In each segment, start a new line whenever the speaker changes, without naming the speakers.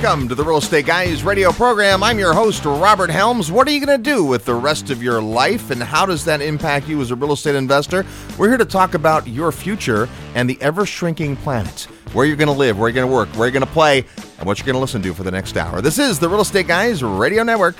Welcome to the Real Estate Guys radio program. I'm your host, Robert Helms. What are you going to do with the rest of your life, and how does that impact you as a real estate investor? We're here to talk about your future and the ever shrinking planet. Where you're going to live, where you're going to work, where you're going to play, and what you're going to listen to for the next hour. This is the Real Estate Guys radio network.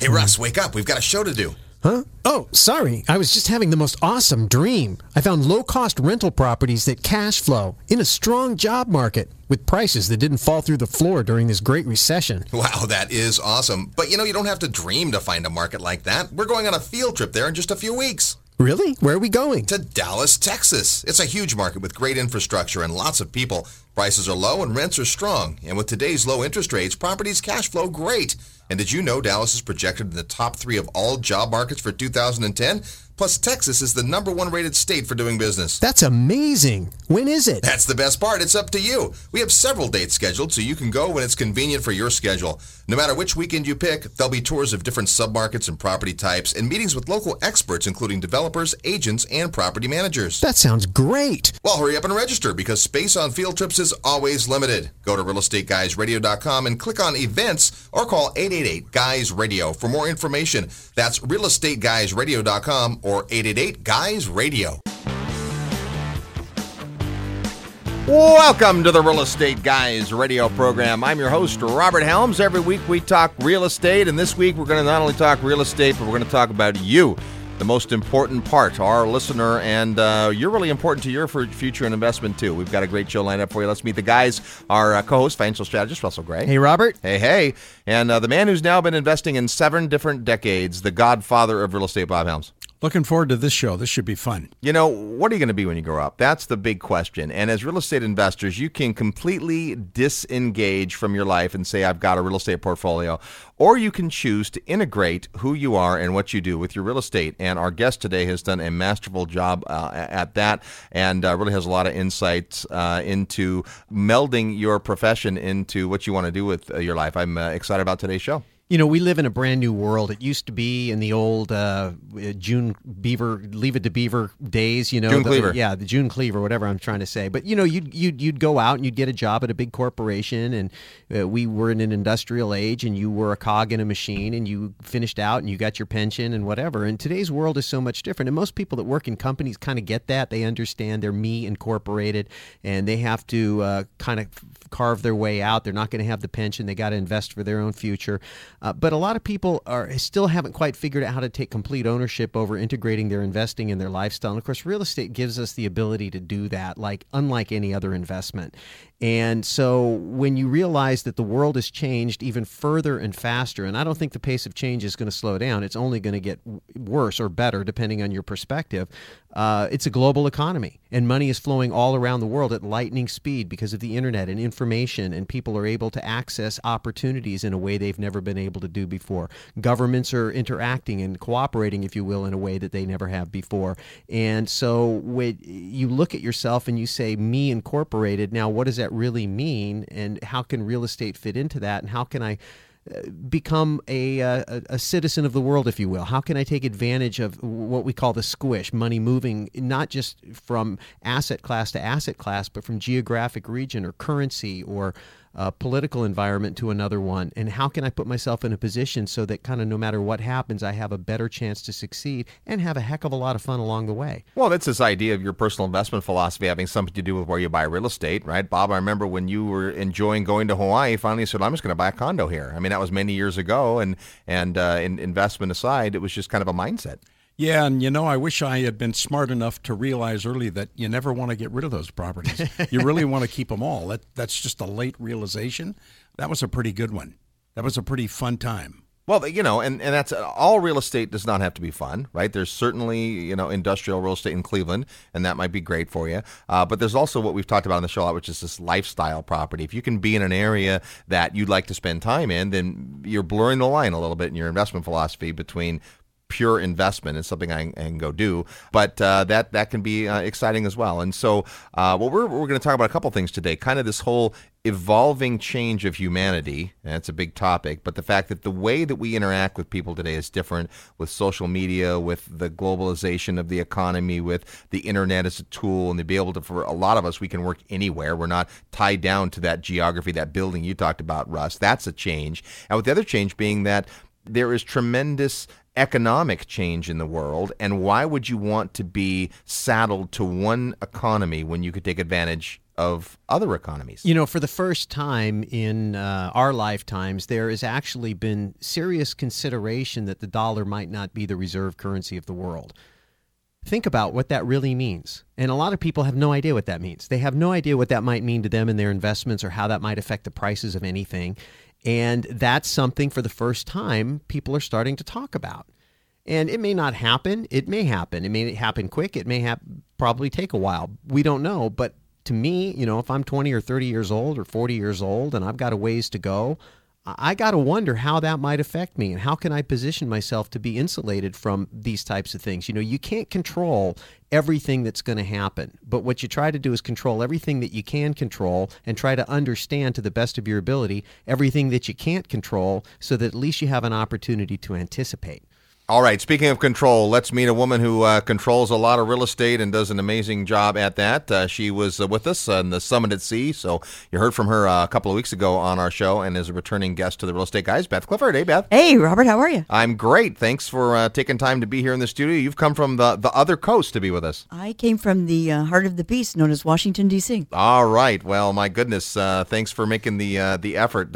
Hey, Russ, wake up. We've got a show to do.
Huh? Oh, sorry. I was just having the most awesome dream. I found low cost rental properties that cash flow in a strong job market with prices that didn't fall through the floor during this great recession.
Wow, that is awesome. But you know, you don't have to dream to find a market like that. We're going on a field trip there in just a few weeks.
Really? Where are we going?
To Dallas, Texas. It's a huge market with great infrastructure and lots of people. Prices are low and rents are strong. And with today's low interest rates, properties cash flow great. And did you know Dallas is projected in the top three of all job markets for 2010? Plus, Texas is the number one rated state for doing business.
That's amazing. When is it?
That's the best part. It's up to you. We have several dates scheduled, so you can go when it's convenient for your schedule. No matter which weekend you pick, there'll be tours of different submarkets and property types and meetings with local experts, including developers, agents, and property managers.
That sounds great.
Well, hurry up and register because space on field trips is always limited. Go to realestateguysradio.com and click on events or call 888 Guys Radio for more information. That's realestateguysradio.com or 888 Guys Radio. Welcome to the Real Estate Guys radio program. I'm your host, Robert Helms. Every week we talk real estate, and this week we're going to not only talk real estate, but we're going to talk about you, the most important part, our listener, and uh, you're really important to your future and investment too. We've got a great show lined up for you. Let's meet the guys. Our uh, co-host, financial strategist Russell Gray.
Hey, Robert.
Hey, hey, and uh, the man who's now been investing in seven different decades, the godfather of real estate, Bob Helms.
Looking forward to this show. This should be fun.
You know, what are you going to be when you grow up? That's the big question. And as real estate investors, you can completely disengage from your life and say, I've got a real estate portfolio. Or you can choose to integrate who you are and what you do with your real estate. And our guest today has done a masterful job uh, at that and uh, really has a lot of insights uh, into melding your profession into what you want to do with uh, your life. I'm uh, excited about today's show.
You know, we live in a brand new world. It used to be in the old uh, June Beaver, Leave It to Beaver days. You know,
June Cleaver.
yeah, the June Cleaver, whatever I'm trying to say. But you know, you'd you'd you'd go out and you'd get a job at a big corporation, and uh, we were in an industrial age, and you were a cog in a machine, and you finished out, and you got your pension and whatever. And today's world is so much different, and most people that work in companies kind of get that. They understand they're me incorporated, and they have to uh, kind of carve their way out. They're not going to have the pension. They got to invest for their own future. Uh, but a lot of people are still haven't quite figured out how to take complete ownership over integrating their investing in their lifestyle. And of course, real estate gives us the ability to do that, like unlike any other investment. And so when you realize that the world has changed even further and faster, and I don't think the pace of change is going to slow down, it's only going to get worse or better depending on your perspective. Uh, it's a global economy, and money is flowing all around the world at lightning speed because of the internet and information, and people are able to access opportunities in a way they've never been able to do before. Governments are interacting and cooperating, if you will, in a way that they never have before. And so when you look at yourself and you say, me incorporated, now what does that really mean? And how can real estate fit into that? And how can I uh, become a, uh, a, a, citizen of the world, if you will? How can I take advantage of what we call the squish, money moving not just from asset class to asset class, but from geographic region or currency or uh, political environment to another one? And how can I put myself in a position so that kind of no matter what happens, I have a better chance to succeed and have a heck of a lot of fun along the way?
Well, that's this idea of your personal investment philosophy having something to do with where you buy real estate, right? Bob, I remember when you were enjoying going to Hawaii, finally said, I'm just going to buy a condo here. I mean, that was many years ago. And, and uh, in, investment aside, it was just kind of a mindset.
Yeah, and you know, I wish I had been smart enough to realize early that you never want to get rid of those properties. you really want to keep them all. That that's just a late realization. That was a pretty good one. That was a pretty fun time.
Well, you know, and, and that's all real estate does not have to be fun, right? There's certainly, you know, industrial real estate in Cleveland, and that might be great for you. Uh, but there's also what we've talked about on the show a lot, which is this lifestyle property. If you can be in an area that you'd like to spend time in, then you're blurring the line a little bit in your investment philosophy between pure investment. It's something I, I can go do, but uh, that that can be uh, exciting as well. And so, uh, we're we're going to talk about a couple things today. Kind of this whole evolving change of humanity. That's a big topic, but the fact that the way that we interact with people today is different with social media, with the globalization of the economy, with the internet as a tool, and to be able to, for a lot of us, we can work anywhere. We're not tied down to that geography, that building you talked about, Russ. That's a change. And with the other change being that there is tremendous economic change in the world, and why would you want to be saddled to one economy when you could take advantage of other economies.
You know, for the first time in uh, our lifetimes, there has actually been serious consideration that the dollar might not be the reserve currency of the world. Think about what that really means. And a lot of people have no idea what that means. They have no idea what that might mean to them and their investments or how that might affect the prices of anything. And that's something for the first time people are starting to talk about. And it may not happen. It may happen. It may happen quick. It may have probably take a while. We don't know. But to me, you know, if I'm 20 or 30 years old or 40 years old and I've got a ways to go, I got to wonder how that might affect me and how can I position myself to be insulated from these types of things. You know, you can't control everything that's going to happen, but what you try to do is control everything that you can control and try to understand to the best of your ability everything that you can't control so that at least you have an opportunity to anticipate.
All right. Speaking of control, let's meet a woman who uh, controls a lot of real estate and does an amazing job at that. Uh, she was uh, with us on the Summit at Sea, so you heard from her uh, a couple of weeks ago on our show, and is a returning guest to the Real Estate Guys, Beth Clifford. Hey, Beth.
Hey, Robert. How are you?
I'm great. Thanks for uh, taking time to be here in the studio. You've come from the the other coast to be with us.
I came from the uh, heart of the beast, known as Washington D.C.
All right. Well, my goodness. thanks for making the the effort.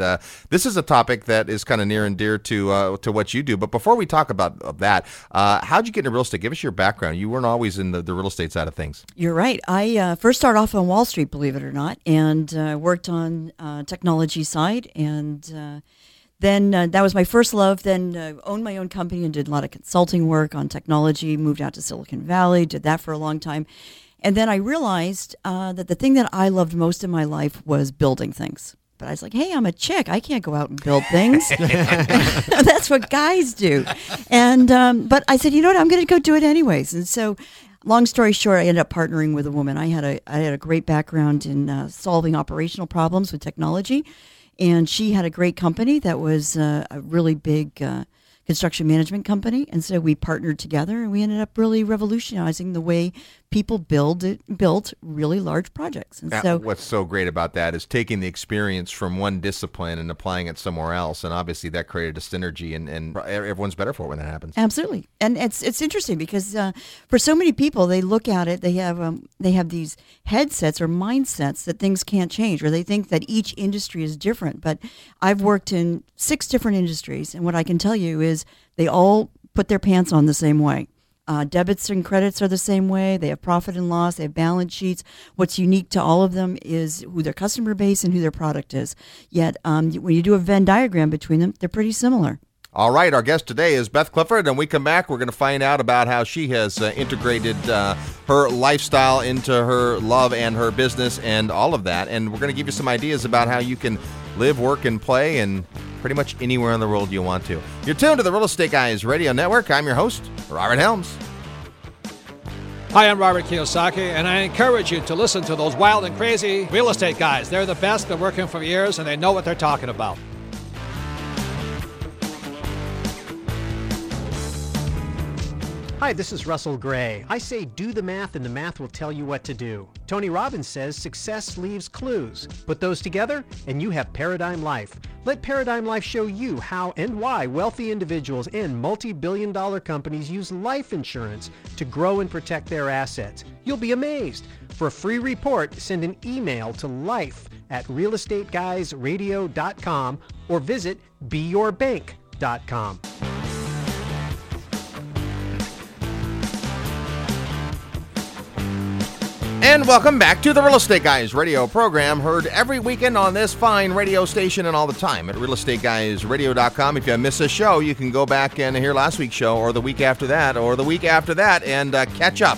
this is a topic that is kind of near and dear to to what you do. But before we talk about that. Uh, how'd you get into real estate? Give us your background. You weren't always in the, the real estate side of things.
You're right. I uh, first started off on Wall Street, believe it or not, and uh, worked on uh, technology side. And uh, then uh, that was my first love. Then owned my own company and did a lot of consulting work on technology. Moved out to Silicon Valley, did that for a long time. And then I realized that the thing that I loved most in my life was building things. But I was like, hey, I'm a chick. I can't go out and build things. That's what guys do. And um, but I said, you know what? I'm going to go do it anyways. And so, long story short, I ended up partnering with a woman. I had a I had a great background in uh, solving operational problems with technology, and she had a great company that was uh, a really big. Uh, construction management company and so we partnered together and we ended up really revolutionizing the way people build it, built really large projects. And so,
what's so great about that is taking the experience from one discipline and applying it somewhere else, and obviously that created a synergy, and, and everyone's better for it when that happens.
Absolutely, and it's it's interesting because uh, for so many people, they look at it, they have um, they have these headsets or mindsets that things can't change, or they think that each industry is different. But I've worked in six different industries, and what I can tell you is they all put their pants on the same way. Uh, debits and credits are the same way. They have profit and loss. They have balance sheets. What's unique to all of them is who their customer base and who their product is. Yet, um, when you do a Venn diagram between them, they're pretty similar.
All right, our guest today is Beth Clifford, and we come back. We're going to find out about how she has uh, integrated uh, her lifestyle into her love and her business and all of that. And we're going to give you some ideas about how you can live, work, and play and pretty much anywhere in the world you want to. You're tuned to the Real Estate Guys Radio Network. I'm your host, Robert Helms.
Hi, I'm Robert Kiyosaki, and I encourage you to listen to those wild and crazy real estate guys. They're the best, been working for years, and they know what they're talking about.
Hi, this is Russell Gray. I say do the math and the math will tell you what to do. Tony Robbins says success leaves clues. Put those together and you have Paradigm Life. Let Paradigm Life show you how and why wealthy individuals and multi-billion dollar companies use life insurance to grow and protect their assets. You'll be amazed. For a free report, send an email to life at realestateguysradio.com or visit beyourbank.com.
And welcome back to the Real Estate Guys radio program, heard every weekend on this fine radio station and all the time at realestateguysradio.com. If you miss a show, you can go back and hear last week's show or the week after that or the week after that and uh, catch up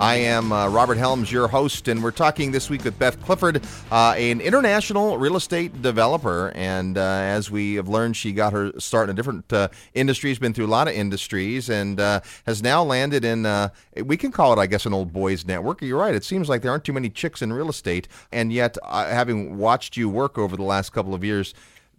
I am uh, Robert Helms, your host, and we're talking this week with Beth Clifford, uh, an international real estate developer. And uh, as we have learned, she got her start in a different uh, industry, has been through a lot of industries, and uh, has now landed in, uh, we can call it, I guess, an old boys network. You're right. It seems like there aren't too many chicks in real estate. And yet, having watched you work over the last couple of years,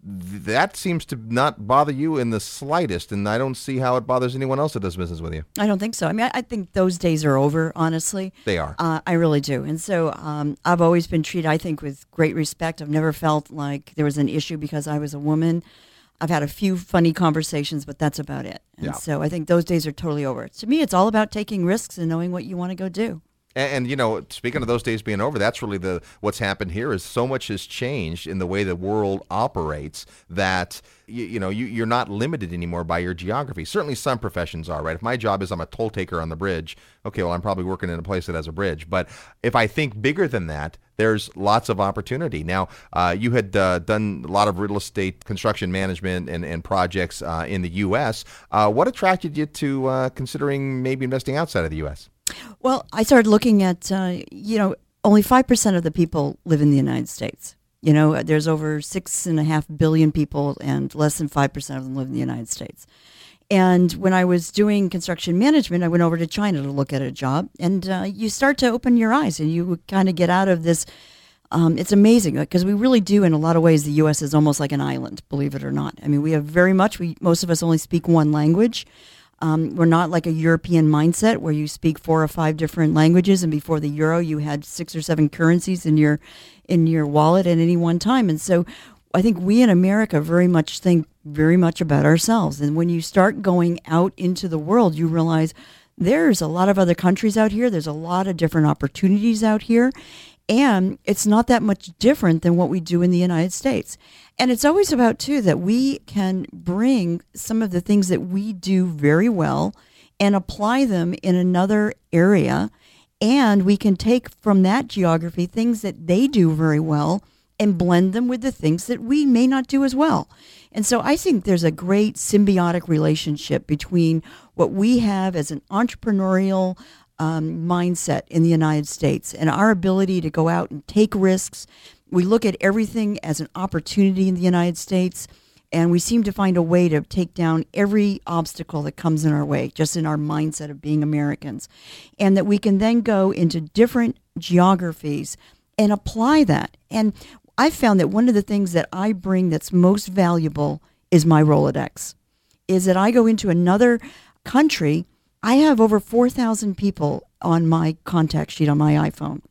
that seems to not bother you in the slightest, and I don't see how it bothers anyone else that does business with you.
I don't think so. I mean, I, I think those days are over. Honestly,
they are.
Uh, I really do, and so um, I've always been treated, I think, with great respect. I've never felt like there was an issue because I was a woman. I've had a few funny conversations, but that's about it. And yeah. so I think those days are totally over. To me, it's all about taking risks and knowing what you want to go do.
And, and, you know, speaking of those days being over, that's really the what's happened here is so much has changed in the way the world operates that you, you know you, you're not limited anymore by your geography. Certainly, some professions are right. If my job is I'm a toll taker on the bridge, okay, well I'm probably working in a place that has a bridge. But if I think bigger than that, there's lots of opportunity. Now, uh, you had uh, done a lot of real estate construction management and, and projects uh, in the U.S. Uh, what attracted you to uh, considering maybe investing outside of the U.S.?
Well, I started looking at, uh, you know, only 5% of the people live in the United States. You know, there's over six and a half billion people, and less than 5% of them live in the United States. And when I was doing construction management, I went over to China to look at a job, and uh, you start to open your eyes and you kind of get out of this. Um, it's amazing because we really do, in a lot of ways, the U.S. is almost like an island, believe it or not. I mean, we have very much, we most of us only speak one language. Um, we're not like a European mindset where you speak four or five different languages, and before the euro, you had six or seven currencies in your in your wallet at any one time. And so, I think we in America very much think very much about ourselves. And when you start going out into the world, you realize there's a lot of other countries out here. There's a lot of different opportunities out here. And it's not that much different than what we do in the United States. And it's always about, too, that we can bring some of the things that we do very well and apply them in another area. And we can take from that geography things that they do very well and blend them with the things that we may not do as well. And so I think there's a great symbiotic relationship between what we have as an entrepreneurial um, mindset in the United States and our ability to go out and take risks. We look at everything as an opportunity in the United States, and we seem to find a way to take down every obstacle that comes in our way, just in our mindset of being Americans. And that we can then go into different geographies and apply that. And I found that one of the things that I bring that's most valuable is my Rolodex. Is that I go into another country I have over 4,000 people on my contact sheet on my iPhone.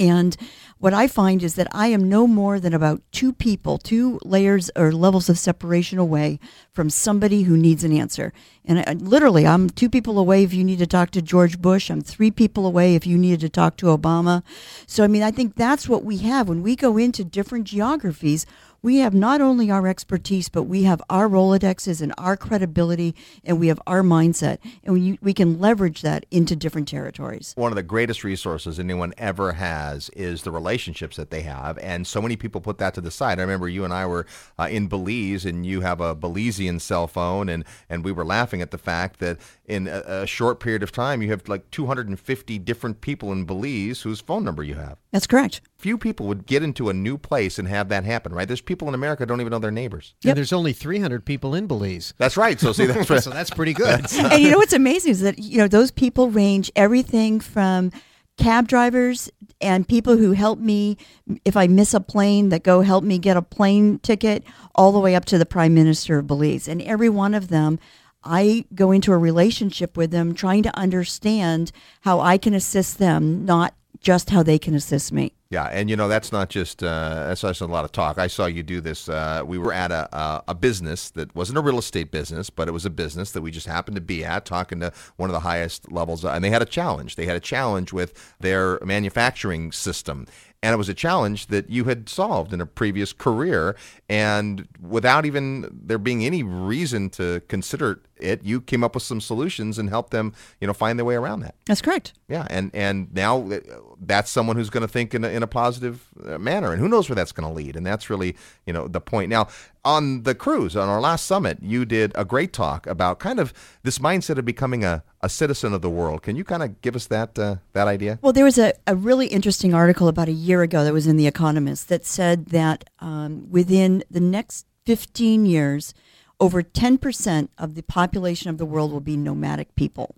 And what I find is that I am no more than about two people, two layers or levels of separation away from somebody who needs an answer. And I, literally, I'm two people away if you need to talk to George Bush. I'm three people away if you needed to talk to Obama. So, I mean, I think that's what we have when we go into different geographies we have not only our expertise, but we have our Rolodexes and our credibility, and we have our mindset, and we, we can leverage that into different territories.
One of the greatest resources anyone ever has is the relationships that they have, and so many people put that to the side. I remember you and I were uh, in Belize, and you have a Belizean cell phone, and and we were laughing at the fact that in a, a short period of time, you have like 250 different people in Belize whose phone number you have.
That's correct.
Few people would get into a new place and have that happen, right? There's people in America don't even know their neighbors.
Yeah, there's only 300 people in Belize.
That's right. So see, that's right.
so that's pretty good.
and you know what's amazing is that you know those people range everything from cab drivers and people who help me if I miss a plane that go help me get a plane ticket, all the way up to the prime minister of Belize, and every one of them. I go into a relationship with them trying to understand how I can assist them, not just how they can assist me.
Yeah, and you know that's not just uh, that's just a lot of talk. I saw you do this. Uh, we were at a, a, a business that wasn't a real estate business, but it was a business that we just happened to be at, talking to one of the highest levels, and they had a challenge. They had a challenge with their manufacturing system, and it was a challenge that you had solved in a previous career. And without even there being any reason to consider it you came up with some solutions and helped them you know find their way around that.
That's correct.
Yeah and and now uh, that's someone who's going to think in a, in a positive uh, manner. And who knows where that's going to lead. And that's really you know the point. Now on the cruise on our last summit you did a great talk about kind of this mindset of becoming a, a citizen of the world. Can you kind of give us that uh, that idea?
Well, there was a, a really interesting article about a year ago that was in The Economist that said that um, within the next 15 years, over 10% of the population of the world will be nomadic people,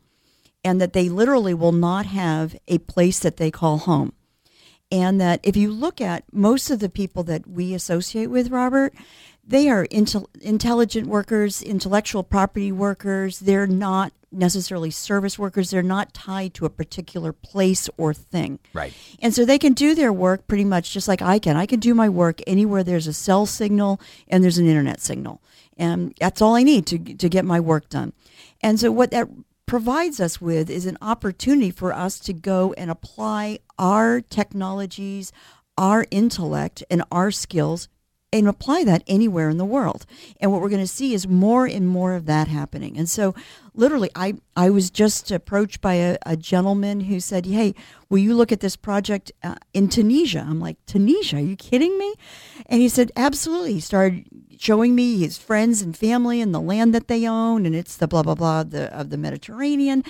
and that they literally will not have a place that they call home. And that if you look at most of the people that we associate with, Robert, they are intel- intelligent workers, intellectual property workers. They're not necessarily service workers. They're not tied to a particular place or thing.
Right.
And so they can do their work pretty much just like I can. I can do my work anywhere there's a cell signal and there's an internet signal. And that's all I need to, to get my work done. And so what that provides us with is an opportunity for us to go and apply our technologies, our intellect, and our skills and apply that anywhere in the world. And what we're going to see is more and more of that happening. And so, literally, I, I was just approached by a, a gentleman who said, Hey, will you look at this project uh, in Tunisia? I'm like, Tunisia? Are you kidding me? And he said, Absolutely. He started showing me his friends and family and the land that they own, and it's the blah, blah, blah the, of the Mediterranean.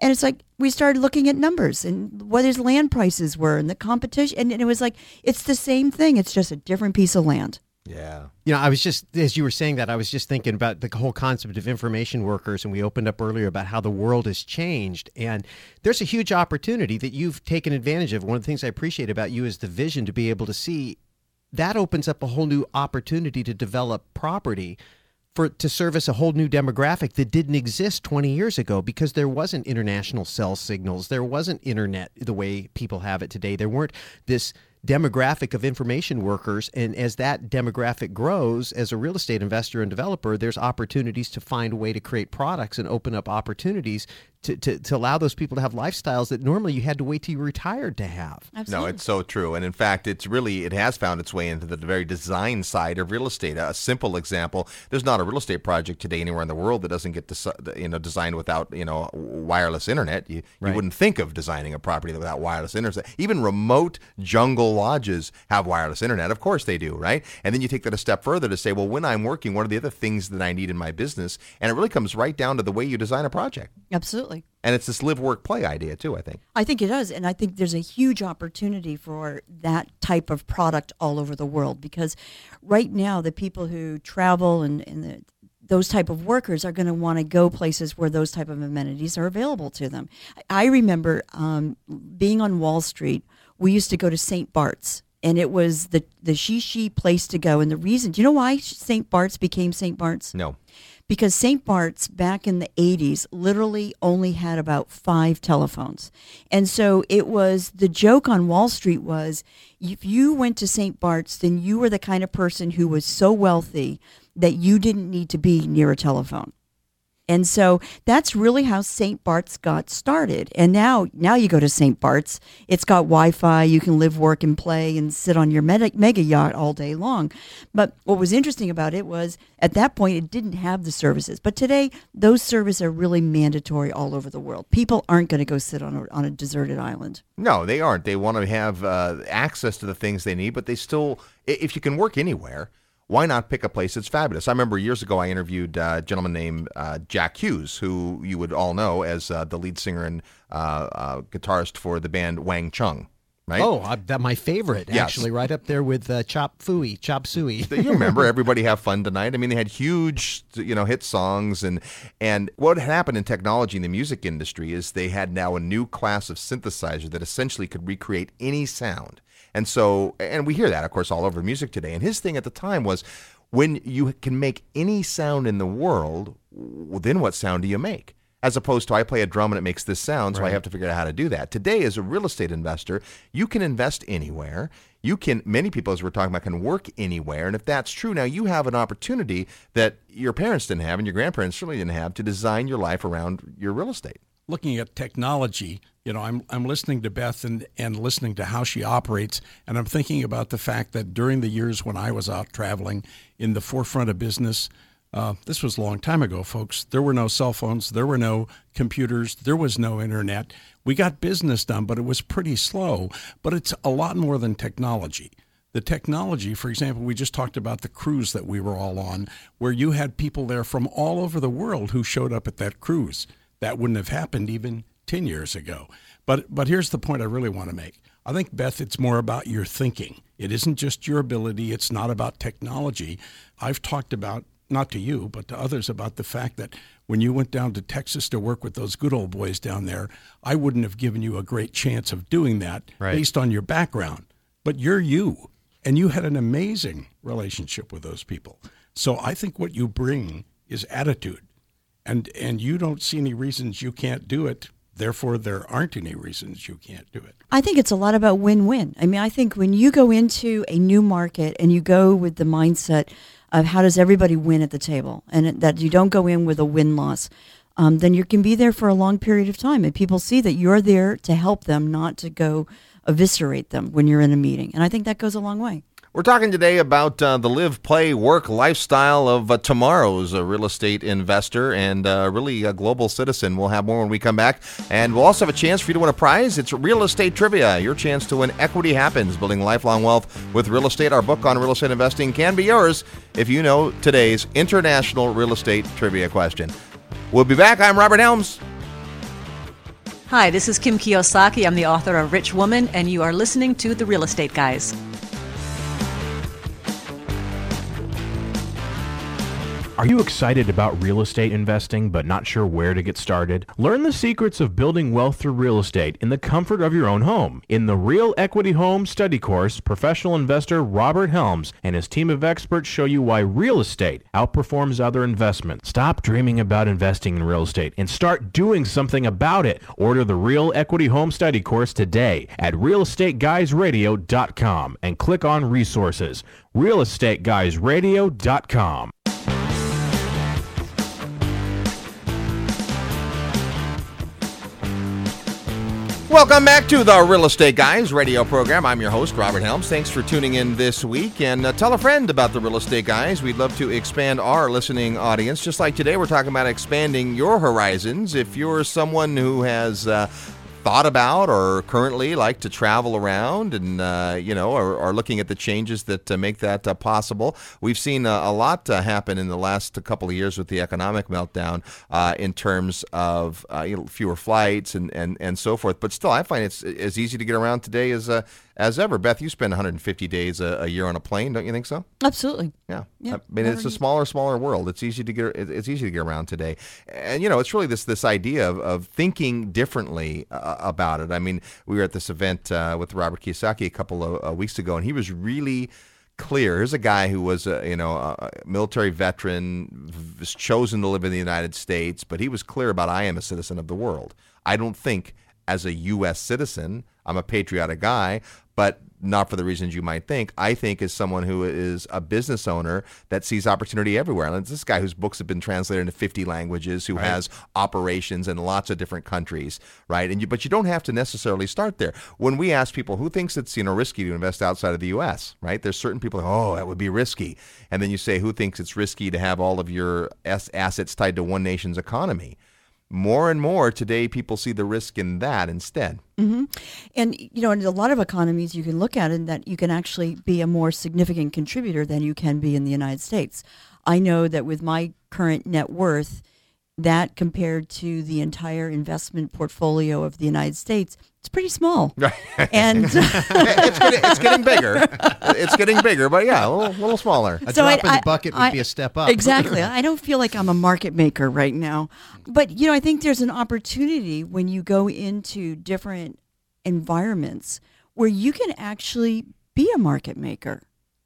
And it's like we started looking at numbers and what his land prices were and the competition. And, and it was like, it's the same thing. It's just a different piece of land.
Yeah.
You know, I was just as you were saying that, I was just thinking about the whole concept of information workers, and we opened up earlier about how the world has changed, and there's a huge opportunity that you've taken advantage of. One of the things I appreciate about you is the vision to be able to see that opens up a whole new opportunity to develop property for to service a whole new demographic that didn't exist 20 years ago because there wasn't international cell signals there wasn't internet the way people have it today there weren't this demographic of information workers. And as that demographic grows, as a real estate investor and developer, there's opportunities to find a way to create products and open up opportunities to, to, to allow those people to have lifestyles that normally you had to wait till you retired to have.
Absolutely.
No, it's so true. And in fact, it's really, it has found its way into the very design side of real estate. A simple example, there's not a real estate project today anywhere in the world that doesn't get, desi- you know, designed without, you know, wireless internet. You,
Right.
you wouldn't think of designing a property without wireless internet. Even remote jungle lodges have wireless internet. Of course they do, right? And then you take that a step further to say, well, when I'm working, what are the other things that I need in my business? And it really comes right down to the way you design a project.
Absolutely.
And it's this live, work, play idea too, I think.
I think it does. And I think there's a huge opportunity for that type of product all over the world because right now, the people who travel and, and the, those type of workers are going to want to go places where those type of amenities are available to them. I I remember um, being on Wall Street. We used to go to St. Bart's, and it was the the shishi place to go. And the reason, do you know why St. Bart's became St. Bart's?
No.
Because St. Bart's back in the 80s literally only had about five telephones. And so it was the joke on Wall Street was if you went to St. Bart's, then you were the kind of person who was so wealthy that you didn't need to be near a telephone. And so that's really how St. Bart's got started. And now, now you go to St. Bart's, it's got Wi-Fi. You can live, work, and play, and sit on your mega, yacht all day long. But what was interesting about it was at that point it didn't have the services. But today, those services are really mandatory all over the world. People aren't going to go sit on a, on a deserted island.
No, they aren't. They want to have uh, access to the things they need, but they still, if you can work anywhere, why not pick a place that's fabulous? I remember years ago I interviewed uh, a gentleman named uh, Jack Hues, who you would all know as uh, the lead singer and uh, uh, guitarist for the band Wang Chung, right?
Oh, I, that my favorite
Yes.
actually, right up there with uh, Chop Fooey, Chop Suey.
you remember everybody have fun tonight i mean they had huge you know hit songs and and what happened in technology in the music industry is they had now a new class of synthesizer that essentially could recreate any sound and so and we hear that of course all over music today and his thing at the time was when you can make any sound in the world then what sound do you make as opposed to I play a drum and it makes this sound, so I have to figure out how to do that. Today, as a real estate investor, you can invest anywhere. You can, many people, as we're talking about, can work anywhere. And if that's true, now you have an opportunity that your parents didn't have and your grandparents certainly didn't have to design your life around your real estate.
Looking at technology, you know, I'm I'm listening to Beth and, and listening to how she operates, and I'm thinking about the fact that during the years when I was out traveling in the forefront of business, uh, this was a long time ago, folks. There were no cell phones, there were no computers, there was no internet. We got business done, but it was pretty slow. But it's a lot more than technology the technology, for example, we just talked about the cruise that we were all on, where you had people there from all over the world who showed up at that cruise. That wouldn't have happened even 10 years ago. But but here's the point I really want to make. I think Beth it's more about your thinking. It isn't just your ability, it's not about technology. I've talked about not to you, but to others about the fact that when you went down to Texas to work with those good old boys down there, I wouldn't have given you a great chance of doing that
Right.
based on your background. But you're you, and you had an amazing relationship with those people. So I think what you bring is attitude. And and you don't see any reasons you can't do it. Therefore there aren't any reasons you can't do it.
I think it's a lot about win-win. I mean, I think when you go into a new market and you go with the mindset of how does everybody win at the table, and that you don't go in with a win-loss, um, then you can be there for a long period of time, and people see that you're there to help them, not to go eviscerate them when you're in a meeting. And I think that goes a long way.
We're talking today about uh, the live, play, work lifestyle of uh, tomorrow's uh, real estate investor and uh, really a global citizen. We'll have more when we come back. And we'll also have a chance for you to win a prize. It's real estate trivia. Your chance to win Equity Happens, Building Lifelong Wealth with Real Estate. Our book on real estate investing can be yours if you know today's international real estate trivia question. We'll be back. I'm Robert Helms.
Hi, this is Kim Kiyosaki. I'm the author of Rich Woman, and you are listening to The Real Estate Guys.
Are you excited about real estate investing but not sure where to get started? Learn the secrets of building wealth through real estate in the comfort of your own home. In the Real Equity Home Study Course, professional investor Robert Helms and his team of experts show you why real estate outperforms other investments. Stop dreaming about investing in real estate and start doing something about it. Order the Real Equity Home Study Course today at realestateguysradio.com and click on resources. realestateguysradio.com.
Welcome back to the Real Estate Guys radio program. I'm your host, Robert Helms. Thanks for tuning in this week and uh, tell a friend about the Real Estate Guys. We'd love to expand our listening audience. Just like today, we're talking about expanding your horizons. If you're someone who has uh, thought about or currently like to travel around and uh, you know are, are looking at the changes that uh, make that uh, possible. We've seen uh, a lot uh, happen in the last couple of years with the economic meltdown uh, in terms of you know, fewer flights and, and, and so forth. But still I find it's as easy to get around today as as ever Beth you spend 150 days a, a year on a plane don't you think so
Absolutely.
yeah.
Yeah,
I mean, it's a smaller, smaller world. It's easy to get. It's easy to get around today, and you know, it's really this this idea of, of thinking differently uh, about it. I mean, we were at this event uh, with Robert Kiyosaki a couple of uh, weeks ago, and he was really clear. Here's a guy who was a you know a a military veteran, was chosen to live in the United States, but he was clear about I am a citizen of the world. I don't think as a U.S. citizen I'm a patriotic guy, but not for the reasons you might think. I think as someone who is a business owner that sees opportunity everywhere. And it's this guy whose books have been translated into 50 languages, who has operations in lots of different countries, right? And you, but you don't have to necessarily start there. When we ask people who thinks it's you know risky to invest outside of the U.S., right? There's certain people, oh, that would be risky, and then you say who thinks it's risky to have all of your assets tied to one nation's economy. More and more today, people see the risk in that instead. Mm-hmm.
And you know, in a lot of economies, you can look at it that you can actually be a more significant contributor than you can be in the United States. I know that with my current net worth, that compared to the entire investment portfolio of the United States, it's pretty small. and
it's, getting, it's getting bigger. It's getting bigger, but yeah, a little, little smaller.
A
So
drop
I-
in the
I-
bucket would be a step up.
Exactly. I don't feel like I'm a market maker right now. But, you know, I think there's an opportunity when you go into different environments where you can actually be a market maker.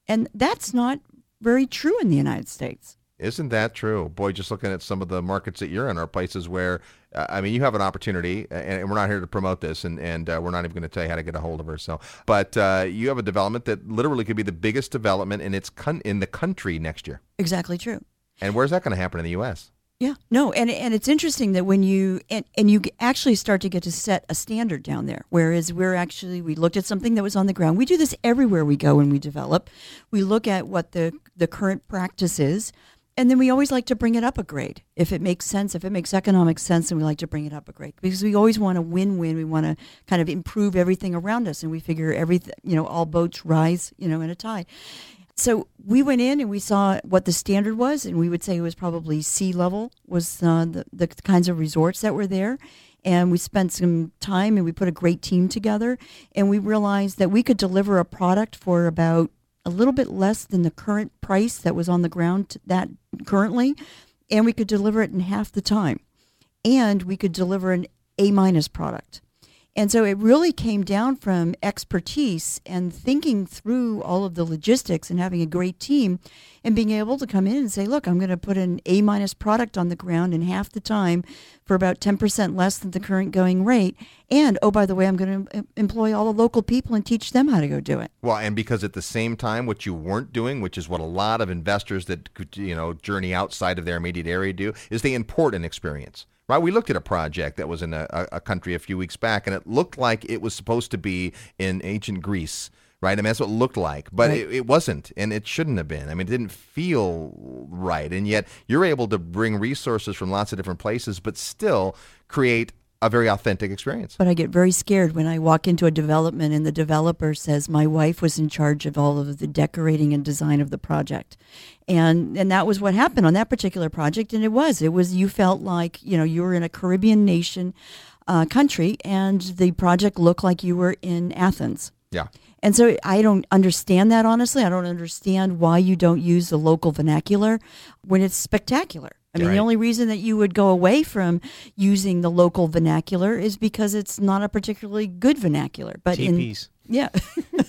And that's not very true in the United States.
Isn't that true? Boy, just looking at some of the markets that you're in are places where, uh, I mean, you have an opportunity, and, and we're not here to promote this, and, and uh, we're not even going to tell you how to get a hold of her. So, but uh, you have a development that literally could be the biggest development in its con- in the country next year.
Exactly true.
And where's that going to happen in the U.S.?
Yeah, no, and and it's interesting that when you and, and you actually start to get to set a standard down there. Whereas we're actually we looked at something that was on the ground. We do this everywhere we go when we develop. We look at what the the current practice is, and then we always like to bring it up a grade if it makes sense. If it makes economic sense, then we like to bring it up a grade because we always want to win-win. We want to kind of improve everything around us, and we figure everything you know all boats rise you know in a tide. so we went in and we saw what the standard was, and we would say it was probably sea level was uh, the the kinds of resorts that were there. And we spent some time and we put a great team together, and we realized that we could deliver a product for about a little bit less than the current price that was on the ground that currently, and we could deliver it in half the time, and we could deliver an A minus product. And so it really came down from expertise and thinking through all of the logistics and having a great team and being able to come in and say, look, I'm going to put an A minus product on the ground in half the time for about 10% less than the current going rate. And oh, by the way, I'm going to employ all the local people and teach them how to go do it.
Well, and because at the same time, what you weren't doing, which is what a lot of investors that you know journey outside of their immediate area do, is they import an experience right? We looked at a project that was in a, a, country a few weeks back, and it looked like it was supposed to be in ancient Greece. Right, I mean that's what it looked like, but right. it, it, wasn't, and it shouldn't have been. I mean, it didn't feel right, and yet you're able to bring resources from lots of different places, but still create a very authentic experience.
But I get very scared when I walk into a development and the developer says my wife was in charge of all of the decorating and design of the project. And and that was what happened on that particular project and it was it was you felt like, you know, you were in a Caribbean nation uh, country and the project looked like you were in Athens.
Yeah.
And so I don't understand that honestly. I don't understand why you don't use the local vernacular when it's spectacular. I mean, right. the only reason that you would go away from using the local vernacular is because it's not a particularly good vernacular.
But TPs.
in yeah.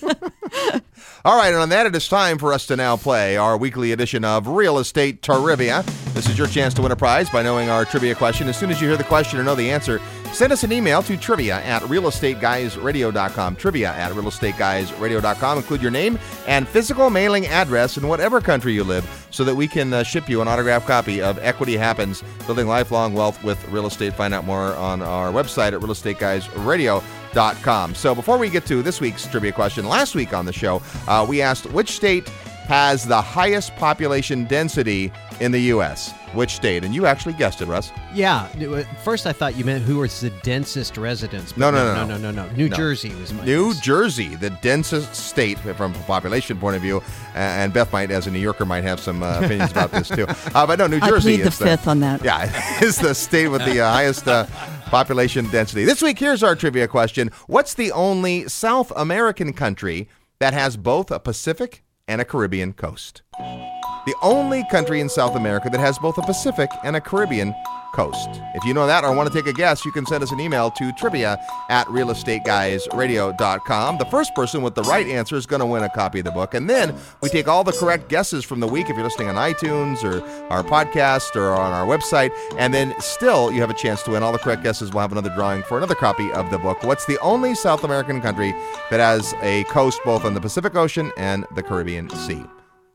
All right, and on that, it is time for us to now play our weekly edition of Real Estate Trivia. This is your chance to win a prize by knowing our trivia question. As soon as you hear the question or know the answer, send us an email to trivia at realestateguysradio.com. Trivia at realestateguysradio.com. Include your name and physical mailing address in whatever country you live so that we can uh, ship you an autographed copy of Equity Happens Building Lifelong Wealth with Real Estate. Find out more on our website at realestateguysradio.com. So before we get to this week's trivia question, last week on the show, uh, we asked which state has the highest population density in the U.S. Which state? And you actually guessed it, Russ.
Yeah. First, I thought you meant who was the densest residents.
No, no,
no, no, no, no, no. New
no.
Jersey was my
New
guess.
Jersey, the densest state from a population point of view. And Beth might, as a New Yorker, might have some uh, opinions about this too. Uh, but no, New Jersey
I plead
is
the fifth on that.
Yeah, it's the state with the uh, highest uh, population density. This week, here's our trivia question: What's the only South American country that has both a Pacific and a Caribbean coast? The only country in South America that has both a Pacific and a Caribbean coast. If you know that or want to take a guess, you can send us an email to trivia at realestateguysradio.com. The first person with the right answer is going to win a copy of the book. And then we take all the correct guesses from the week if you're listening on iTunes or our podcast or on our website. And then still you have a chance to win all the correct guesses. We'll have another drawing for another copy of the book. What's the only South American country that has a coast both on the Pacific Ocean and the Caribbean Sea?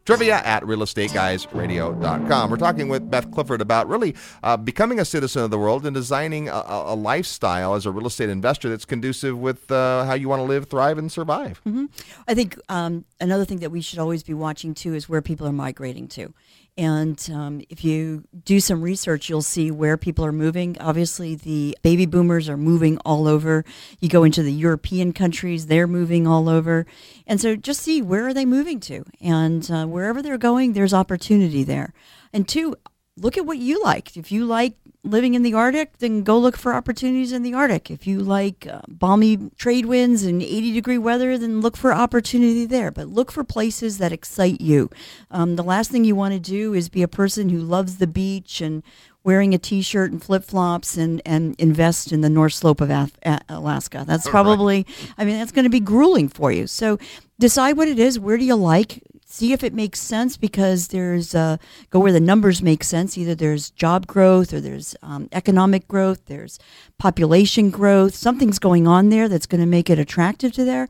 Trivia at realestateguysradio.com. We're talking with Beth Clifford about really uh, becoming a citizen of the world and designing a, a, lifestyle as a real estate investor that's conducive with uh, how you want to live, thrive, and survive.
Mm-hmm. I think um, another thing that we should always be watching too is where people are migrating to. And um, if you do some research, you'll see where people are moving. Obviously, the baby boomers are moving all over. You go into the European countries, they're moving all over. And so just see where are they moving to? And uh, wherever they're going, there's opportunity there. And two, look at what you like. If you like living in the Arctic, then go look for opportunities in the Arctic. If you like uh, balmy trade winds and 80 degree weather, then look for opportunity there. But look for places that excite you. Um, the last thing you want to do is be a person who loves the beach and wearing a t-shirt and flip-flops and, and invest in the North Slope of Af- Alaska. That's probably. I mean, that's going to be grueling for you. So decide what it is. Where do you like? See if it makes sense because there's uh, go where the numbers make sense. Either there's job growth or there's um, economic growth, there's population growth. Something's going on there that's going to make it attractive to there.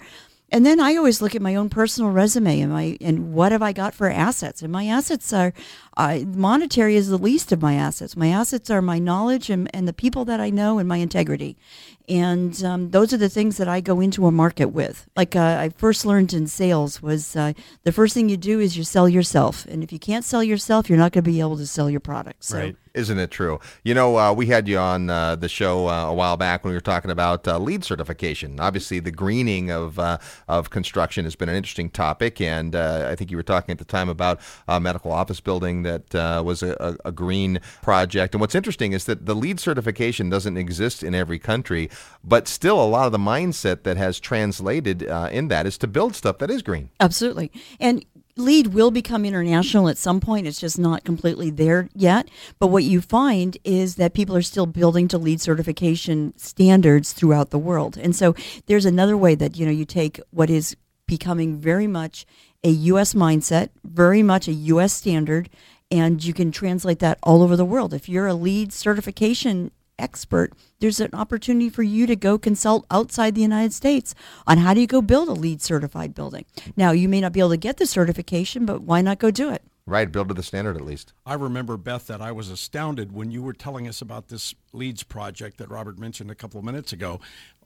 And then I always look at my own personal resume and my and what have I got for assets? And my assets are uh, monetary is the least of my assets. My assets are my knowledge and, and the people that I know and my integrity. And um, those are the things that I go into a market with. Like uh, I first learned in sales was uh, the first thing you do is you sell yourself. And if you can't sell yourself, you're not going to be able to sell your product. So
right.
Isn't it true? You know, uh, we had you on uh, the show uh, a while back when we were talking about LEED certification. Obviously, the greening of of construction has been an interesting topic, and I think you were talking at the time about medical office building that uh, was a, a, green project. And what's interesting is that the LEED certification doesn't exist in every country, but still, a lot of the mindset that has translated uh, in that is to build stuff that is green.
Absolutely, and LEED will become international at some point. It's just not completely there yet. But what you find is that people are still building to LEED certification standards throughout the world. And so there's another way that, you know, you take what is becoming very much a US mindset, very much a US standard, and you can translate that all over the world. If you're a LEED certification expert, there's an opportunity for you to go consult outside the United States on how do you go build a LEED certified building. Now, you may not be able to get the certification, but why not go do it?
Right, build to the standard at least.
I remember, Beth, that I was astounded when you were telling us about this LEEDS project that Robert mentioned a couple of minutes ago.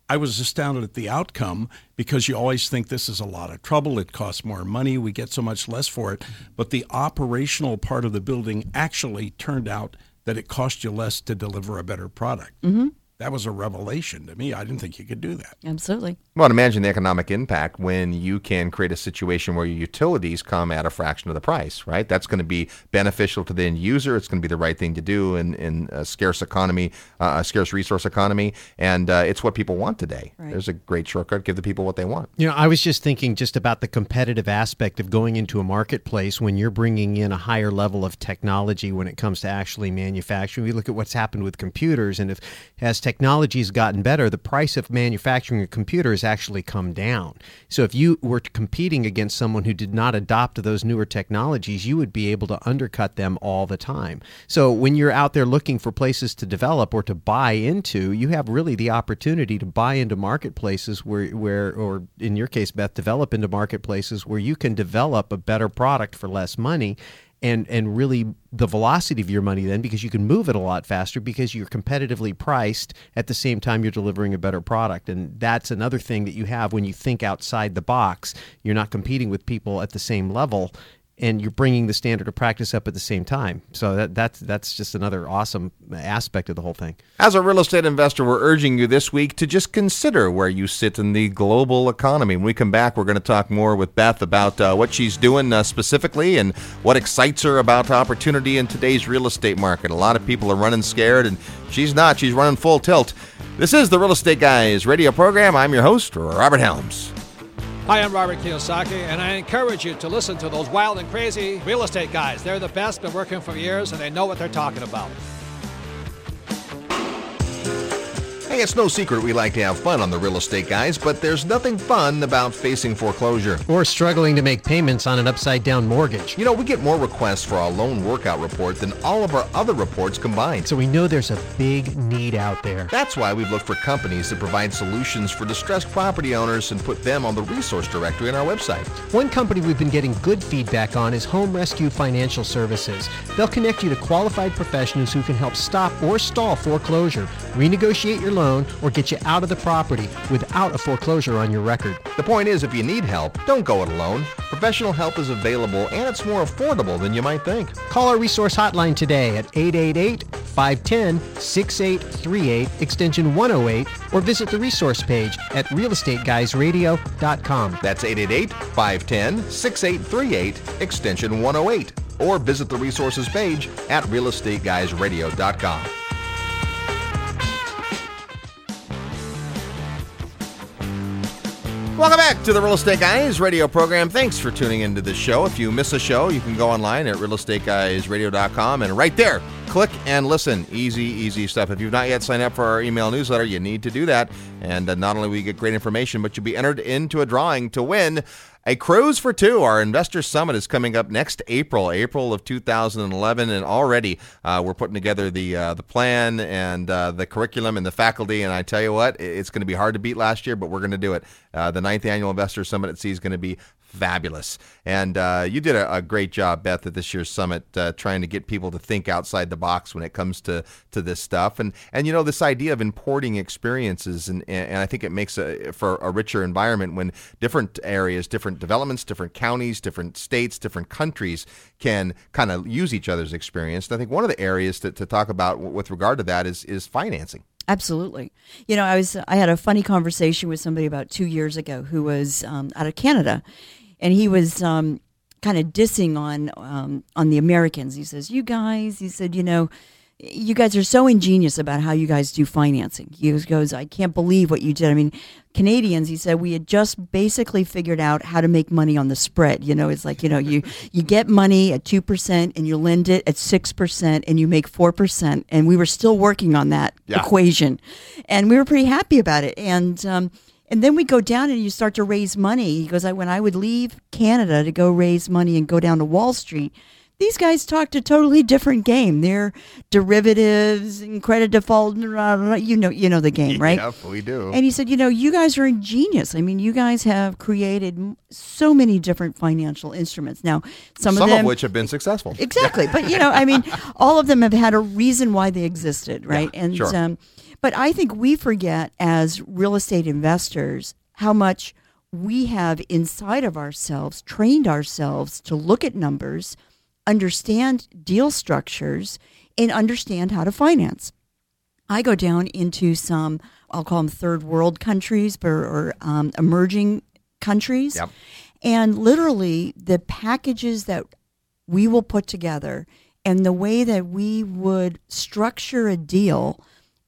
I was astounded at the outcome because you always think this is a lot of trouble. It costs more money. We get so much less for it. But the operational part of the building actually turned out that it cost you less to deliver a better product.
Mm-hmm
that was a revelation to me. I didn't think you could do that.
Absolutely.
Well, imagine the economic impact when you can create a situation where your utilities come at a fraction of the price, right? That's going to be beneficial to the end user. It's going to be the right thing to do in, in a scarce economy, uh, a scarce resource economy. And uh, it's what people want today. Right. There's a great shortcut. Give the people what they want.
You know, I was just thinking just about the competitive aspect of going into a marketplace when you're bringing in a higher level of technology when it comes to actually manufacturing. We look at what's happened with computers, and if as technology has gotten better, the price of manufacturing a computer has actually come down. So if you were competing against someone who did not adopt those newer technologies, you would be able to undercut them all the time. So when you're out there looking for places to develop or to buy into, you have really the opportunity to buy into marketplaces where, where or in your case, Beth, develop into marketplaces where you can develop a better product for less money and and really the velocity of your money then because you can move it a lot faster because you're competitively priced at the same time you're delivering a better product. And that's another thing that you have when you think outside the box. You're not competing with people at the same level and you're bringing the standard of practice up at the same time. So that, that's that's just another awesome aspect of the whole thing.
As a real estate investor, we're urging you this week to just consider where you sit in the global economy. When we come back, we're going to talk more with Beth about uh, what she's doing uh, specifically and what excites her about opportunity in today's real estate market. A lot of people are running scared, and she's not. She's running full tilt. This is the Real Estate Guys radio program. I'm your host, Robert Helms.
Hi, I'm Robert Kiyosaki, and I encourage you to listen to those wild and crazy real estate guys. They're the best, been working for years, and they know what they're talking about.
Hey, it's no secret we like to have fun on the real estate guys, but there's nothing fun about facing foreclosure.
Or struggling to make payments on an upside down mortgage.
You know, we get more requests for our loan workout report than all of our other reports combined.
So we know there's a big need out there.
That's why we've looked for companies that provide solutions for distressed property owners and put them on the resource directory on our website.
One company we've been getting good feedback on is Home Rescue Financial Services. They'll connect you to qualified professionals who can help stop or stall foreclosure, renegotiate your loan, or get you out of the property without a foreclosure on your record.
The point is, if you need help, don't go it alone. Professional help is available and it's more affordable than you might think.
Call our resource hotline today at 888 510 6838 extension 108 or visit the resource page at realestateguysradio.com.
That's 888 510 6838 extension 108 or visit the resources page at realestateguysradio.com. Welcome back to the Real Estate Guys radio program. Thanks for tuning into the show. If you miss a show, you can go online at realestateguysradio.com and right there, click and listen. Easy, easy stuff. If you've not yet signed up for our email newsletter, you need to do that. And uh, not only will you get great information, but you'll be entered into a drawing to win a cruise for two. Our investor summit is coming up next April, April of 2011, and already uh, we're putting together the uh, the plan and uh, the curriculum and the faculty. And I tell you what, it's going to be hard to beat last year, but we're going to do it. Uh, the ninth annual investor summit at sea is going to be fabulous. And uh, you did a, a, great job, Beth, at this year's summit, uh, trying to get people to think outside the box when it comes to, to this stuff. And and you know this idea of importing experiences, and and I think it makes a for a richer environment when different areas, different developments, different counties, different states, different countries can kind of use each other's experience. And I think one of the areas to, to talk about with regard to that is is financing.
Absolutely. You know, I was I had a funny conversation with somebody about two years ago who was um, out of Canada, and he was um, kind of dissing on um, on the Americans. He says, "You guys," he said, "you know." You guys are so ingenious about how you guys do financing. He goes, I can't believe what you did. I mean, Canadians, he said, we had just basically figured out how to make money on the spread. You know, it's like, you know, you, you get money at 2% and you lend it at 6% and you make 4%. And we were still working on that yeah. equation. And we were pretty happy about it. And, um, and then we go down and you start to raise money. He goes, I, when I would leave Canada to go raise money and go down to Wall Street, these guys talked a totally different game. They're derivatives and credit default. You know, you know the game, right?
Yep, we do.
And he said, you know, you guys are ingenious. I mean, you guys have created so many different financial instruments. Now, some,
some
of them,
of which have been successful.
Exactly, but you know, I mean, all of them have had a reason why they existed, right?
Yeah,
and
sure. um,
but I think we forget as real estate investors how much we have inside of ourselves trained ourselves to look at numbers, understand deal structures, and understand how to finance. I go down into some, I'll call them third world countries or, or um, emerging countries.
Yep.
And literally, the packages that we will put together and the way that we would structure a deal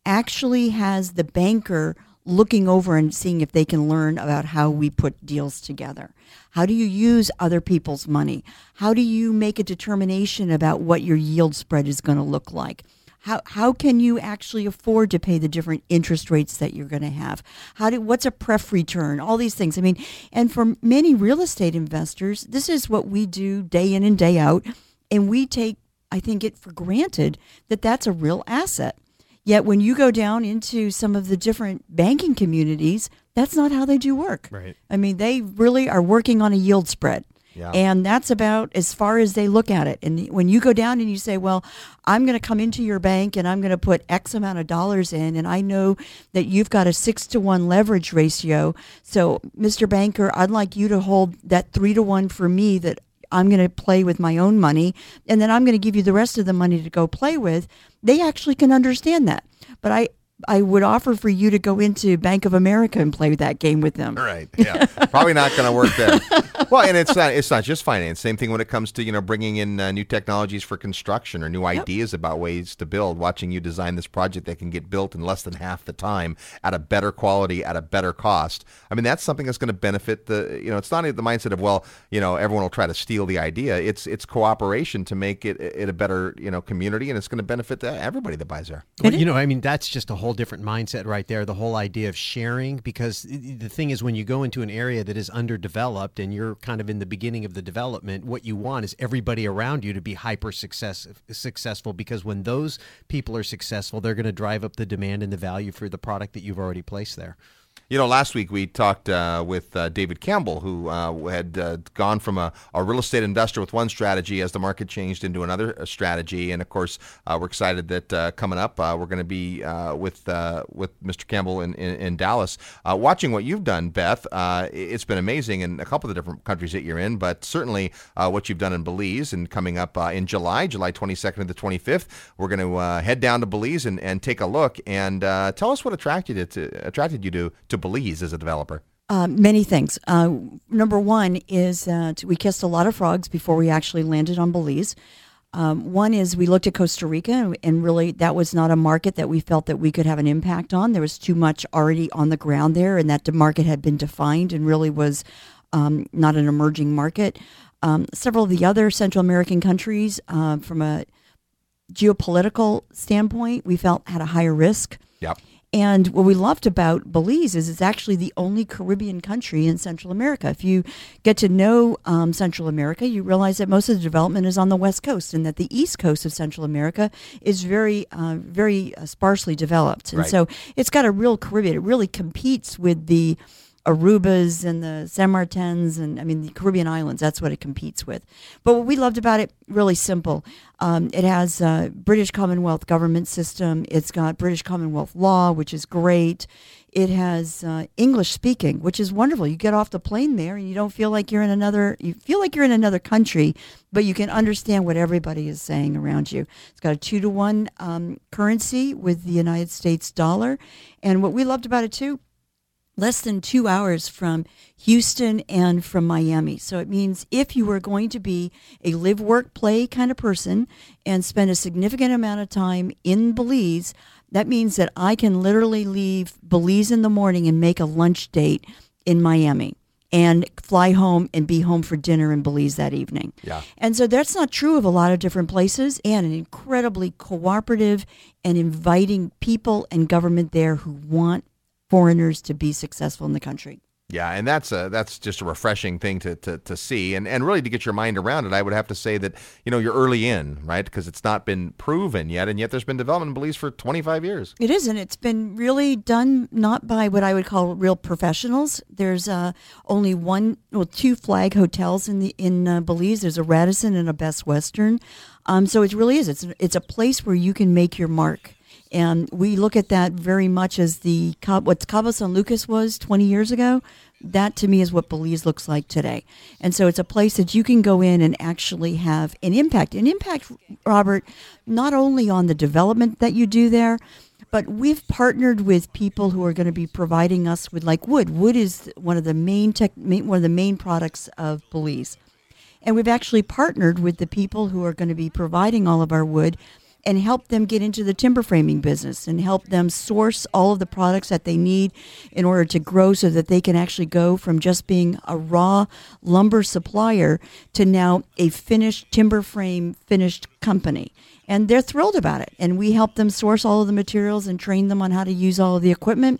actually has the banker looking over and seeing if they can learn about how we put deals together. How do you use other people's money? How do you make a determination about what your yield spread is going to look like? How, how can you actually afford to pay the different interest rates that you're going to have? How do what's a pref return? All these things. I mean, and for many real estate investors, this is what we do day in and day out, and we take I think it for granted that that's a real asset. Yet when you go down into some of the different banking communities, that's not how they do work.
Right.
I mean, they really are working on a yield spread.
Yeah.
And that's about as far as they look at it. And when you go down and you say, well, I'm going to come into your bank and I'm going to put X amount of dollars in, and I know that you've got a six to one leverage ratio. So, Mr. Banker, I'd like you to hold that three to one for me that I'm going to play with my own money, and then I'm going to give you the rest of the money to go play with. They actually can understand that. But I, I would offer for you to go into Bank of America and play that game with them.
Right. Yeah. Probably not going to work there. well, and it's not. It's not just finance. Same thing when it comes to you know bringing in uh, new technologies for construction or new yep. ideas about ways to build. Watching you design this project that can get built in less than half the time at a better quality at a better cost. I mean, that's something that's going to benefit the. You know, it's not the mindset of well, you know, everyone will try to steal the idea. It's it's cooperation to make it, it a better you know community, and it's going to benefit everybody that buys there.
Well, you know, I mean, that's just a whole different mindset right there. The whole idea of sharing, because the thing is, when you go into an area that is underdeveloped and you're kind of in the beginning of the development, what you want is everybody around you to be hyper success, successful because when those people are successful, they're going to drive up the demand and the value for the product that you've already placed there.
You know, last week we talked uh, with uh, David Campbell, who uh, had uh, gone from a, a, real estate investor with one strategy as the market changed into another uh, strategy. And of course, uh, we're excited that coming up we're going to be with with Mr. Campbell in, in, in Dallas, watching what you've done, Beth. it's been amazing in a couple of the different countries that you're in, but certainly what you've done in Belize and coming up in July, July 22nd to the 25th, we're going to head down to Belize and, and take a look and tell us what attracted it to, attracted you to to Belize as a developer?
Uh, many things. Uh, number one is that we kissed a lot of frogs before we actually landed on Belize. Um, one is we looked at Costa Rica, and really that was not a market that we felt that we could have an impact on. There was too much already on the ground there, and that the market had been defined and really was um, not an emerging market. Um, several of the other Central American countries, uh, from a geopolitical standpoint, we felt had a higher risk.
Yep.
And what we loved about Belize is it's actually the only Caribbean country in Central America. If you get to know um, Central America, you realize that most of the development is on the west coast, and that the east coast of Central America is very, uh, very uh, sparsely developed. And
right.
so it's got a real Caribbean. It really competes with the Arubas and the San Martins and I mean the Caribbean islands. That's what it competes with. But what we loved about it, really simple. Um, it has a British Commonwealth government system. It's got British Commonwealth law, which is great. It has uh, English speaking, which is wonderful. You get off the plane there and you don't feel like you're in another. You feel like you're in another country, but you can understand what everybody is saying around you. It's got a two to one um, currency with the United States dollar, and what we loved about it too less than two hours from Houston and from Miami. So it means if you are going to be a live, work, play kind of person and spend a significant amount of time in Belize, that means that I can literally leave Belize in the morning and make a lunch date in Miami and fly home and be home for dinner in Belize that evening.
Yeah.
And so that's not true of a lot of different places and an incredibly cooperative and inviting people and government there who want foreigners to be successful in the country.
Yeah, and that's a that's just a refreshing thing to, to, to see, and and really to get your mind around it. I would have to say that you know you're early in, right? Because it's not been proven yet, and yet there's been development in Belize for 25 years.
It is, and it's been really done not by what I would call real professionals. There's uh, only one, well, two flag hotels in the in uh, Belize. There's a Radisson and a Best Western. Um, so it really is. It's it's a place where you can make your mark. And we look at that very much as the what Cabo San Lucas was 20 years ago. That to me is what Belize looks like today. And so it's a place that you can go in and actually have an impact. An impact, Robert, not only on the development that you do there, but we've partnered with people who are going to be providing us with like wood. Wood is one of the main tech, one of the main products of Belize. And we've actually partnered with the people who are going to be providing all of our wood and help them get into the timber framing business and help them source all of the products that they need in order to grow so that they can actually go from just being a raw lumber supplier to now a finished timber frame finished company. And they're thrilled about it. And we help them source all of the materials and train them on how to use all of the equipment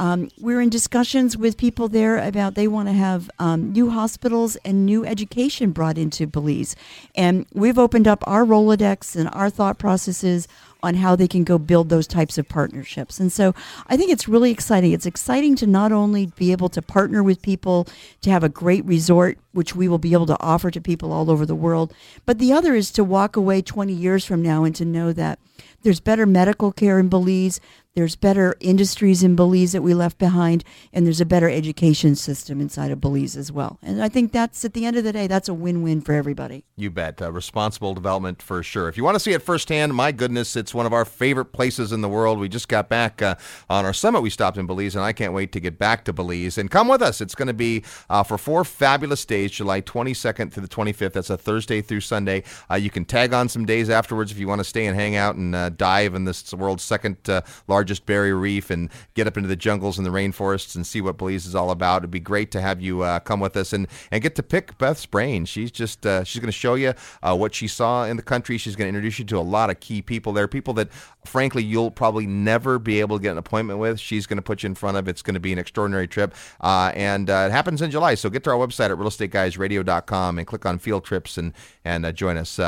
um, we're in discussions with people there about they want to have um, new hospitals and new education brought into Belize. And we've opened up our Rolodex and our thought processes on how they can go build those types of partnerships. And so I think it's really exciting. It's exciting to not only be able to partner with people to have a great resort, which we will be able to offer to people all over the world, but the other is to walk away 20 years from now and to know that there's better medical care in Belize. There's better industries in Belize that we left behind, and there's a better education system inside of Belize as well. And I think that's at the end of the day, that's a win-win for everybody.
You bet. Uh, responsible development for sure. If you want to see it firsthand, my goodness, it's one of our favorite places in the world. We just got back uh, on our summit. We stopped in Belize, and I can't wait to get back to Belize. And come with us. It's going to be uh, for four fabulous days, July 22nd to the 25th. That's a Thursday through Sunday. Uh, you can tag on some days afterwards if you want to stay and hang out and uh, dive in this world's second uh, largest barrier reef and get up into the jungles and the rainforests and see what Belize is all about. It'd be great to have you uh, come with us and, and get to pick Beth's brain. She's just she's going to show you what she saw in the country. She's going to introduce you to a lot of key people there, people that frankly you'll probably never be able to get an appointment with. She's going to put you in front of. It's going to be an extraordinary trip, uh, and uh, it happens in July. So get to our website at realestateguysradio.com and click on field trips and and uh, join us.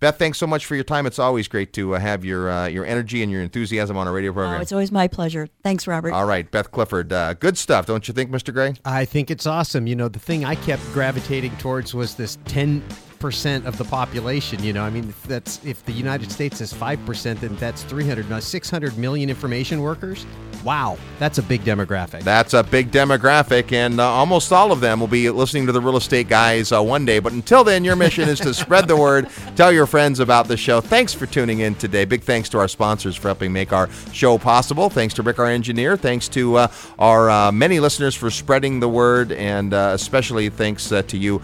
Beth, thanks so much for your time. It's always great to have your your energy and your enthusiasm on a radio program.
Oh, it's always my pleasure. Thanks, Robert.
All right, Beth Clifford. Uh, good stuff, don't you think, Mr. Gray?
I think it's awesome. You know, the thing I kept gravitating towards was this 10 percent of the population. You know, I mean, that's if the United States is five percent, then that's 300, now 600 million information workers. Wow, that's a big demographic.
That's a big demographic, and uh, almost all of them will be listening to the real estate guys uh, one day. But until then, your mission is to spread the word, tell your friends about the show. Thanks for tuning in today. Big thanks to our sponsors for helping make our show possible. Thanks to Rick, our engineer. Thanks to uh, our uh, many listeners for spreading the word, and uh, especially thanks uh, to you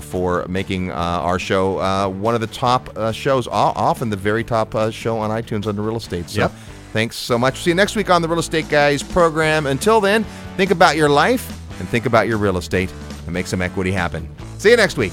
for making our show one of the top shows, often the very top show on iTunes under real estate. So.
Yep.
Thanks so much. See you next week on the Real Estate Guys program. Until then, think about your life and think about your real estate and make some equity happen. See you next week.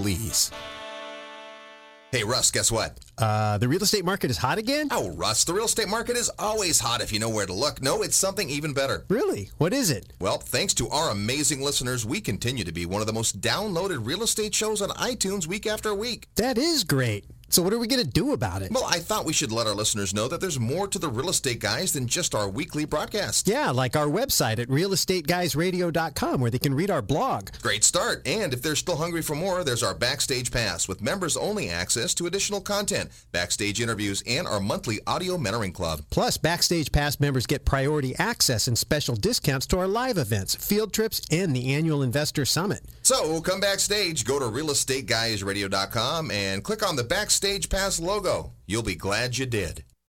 Hey, Russ, guess what?
Uh, the real estate market is hot again?
Oh, Russ, the real estate market is always hot if you know where to look. No, it's something even better.
Really? What is it?
Well, thanks to our amazing listeners, we continue to be one of the most downloaded real estate shows on iTunes week after week.
That is great. So what are we going to do about it?
Well, I thought we should let our listeners know that there's more to the real estate guys than just our weekly broadcast.
Yeah, like our website at realestateguysradio.com where they can read our blog.
Great start. And if they're still hungry for more, there's our Backstage Pass with members only access to additional content, backstage interviews, and our monthly audio mentoring club.
Plus, Backstage Pass members get priority access and special discounts to our live events, field trips, and the annual Investor Summit.
So come backstage, go to realestateguysradio.com and click on the Backstage Pass logo. You'll be glad you did.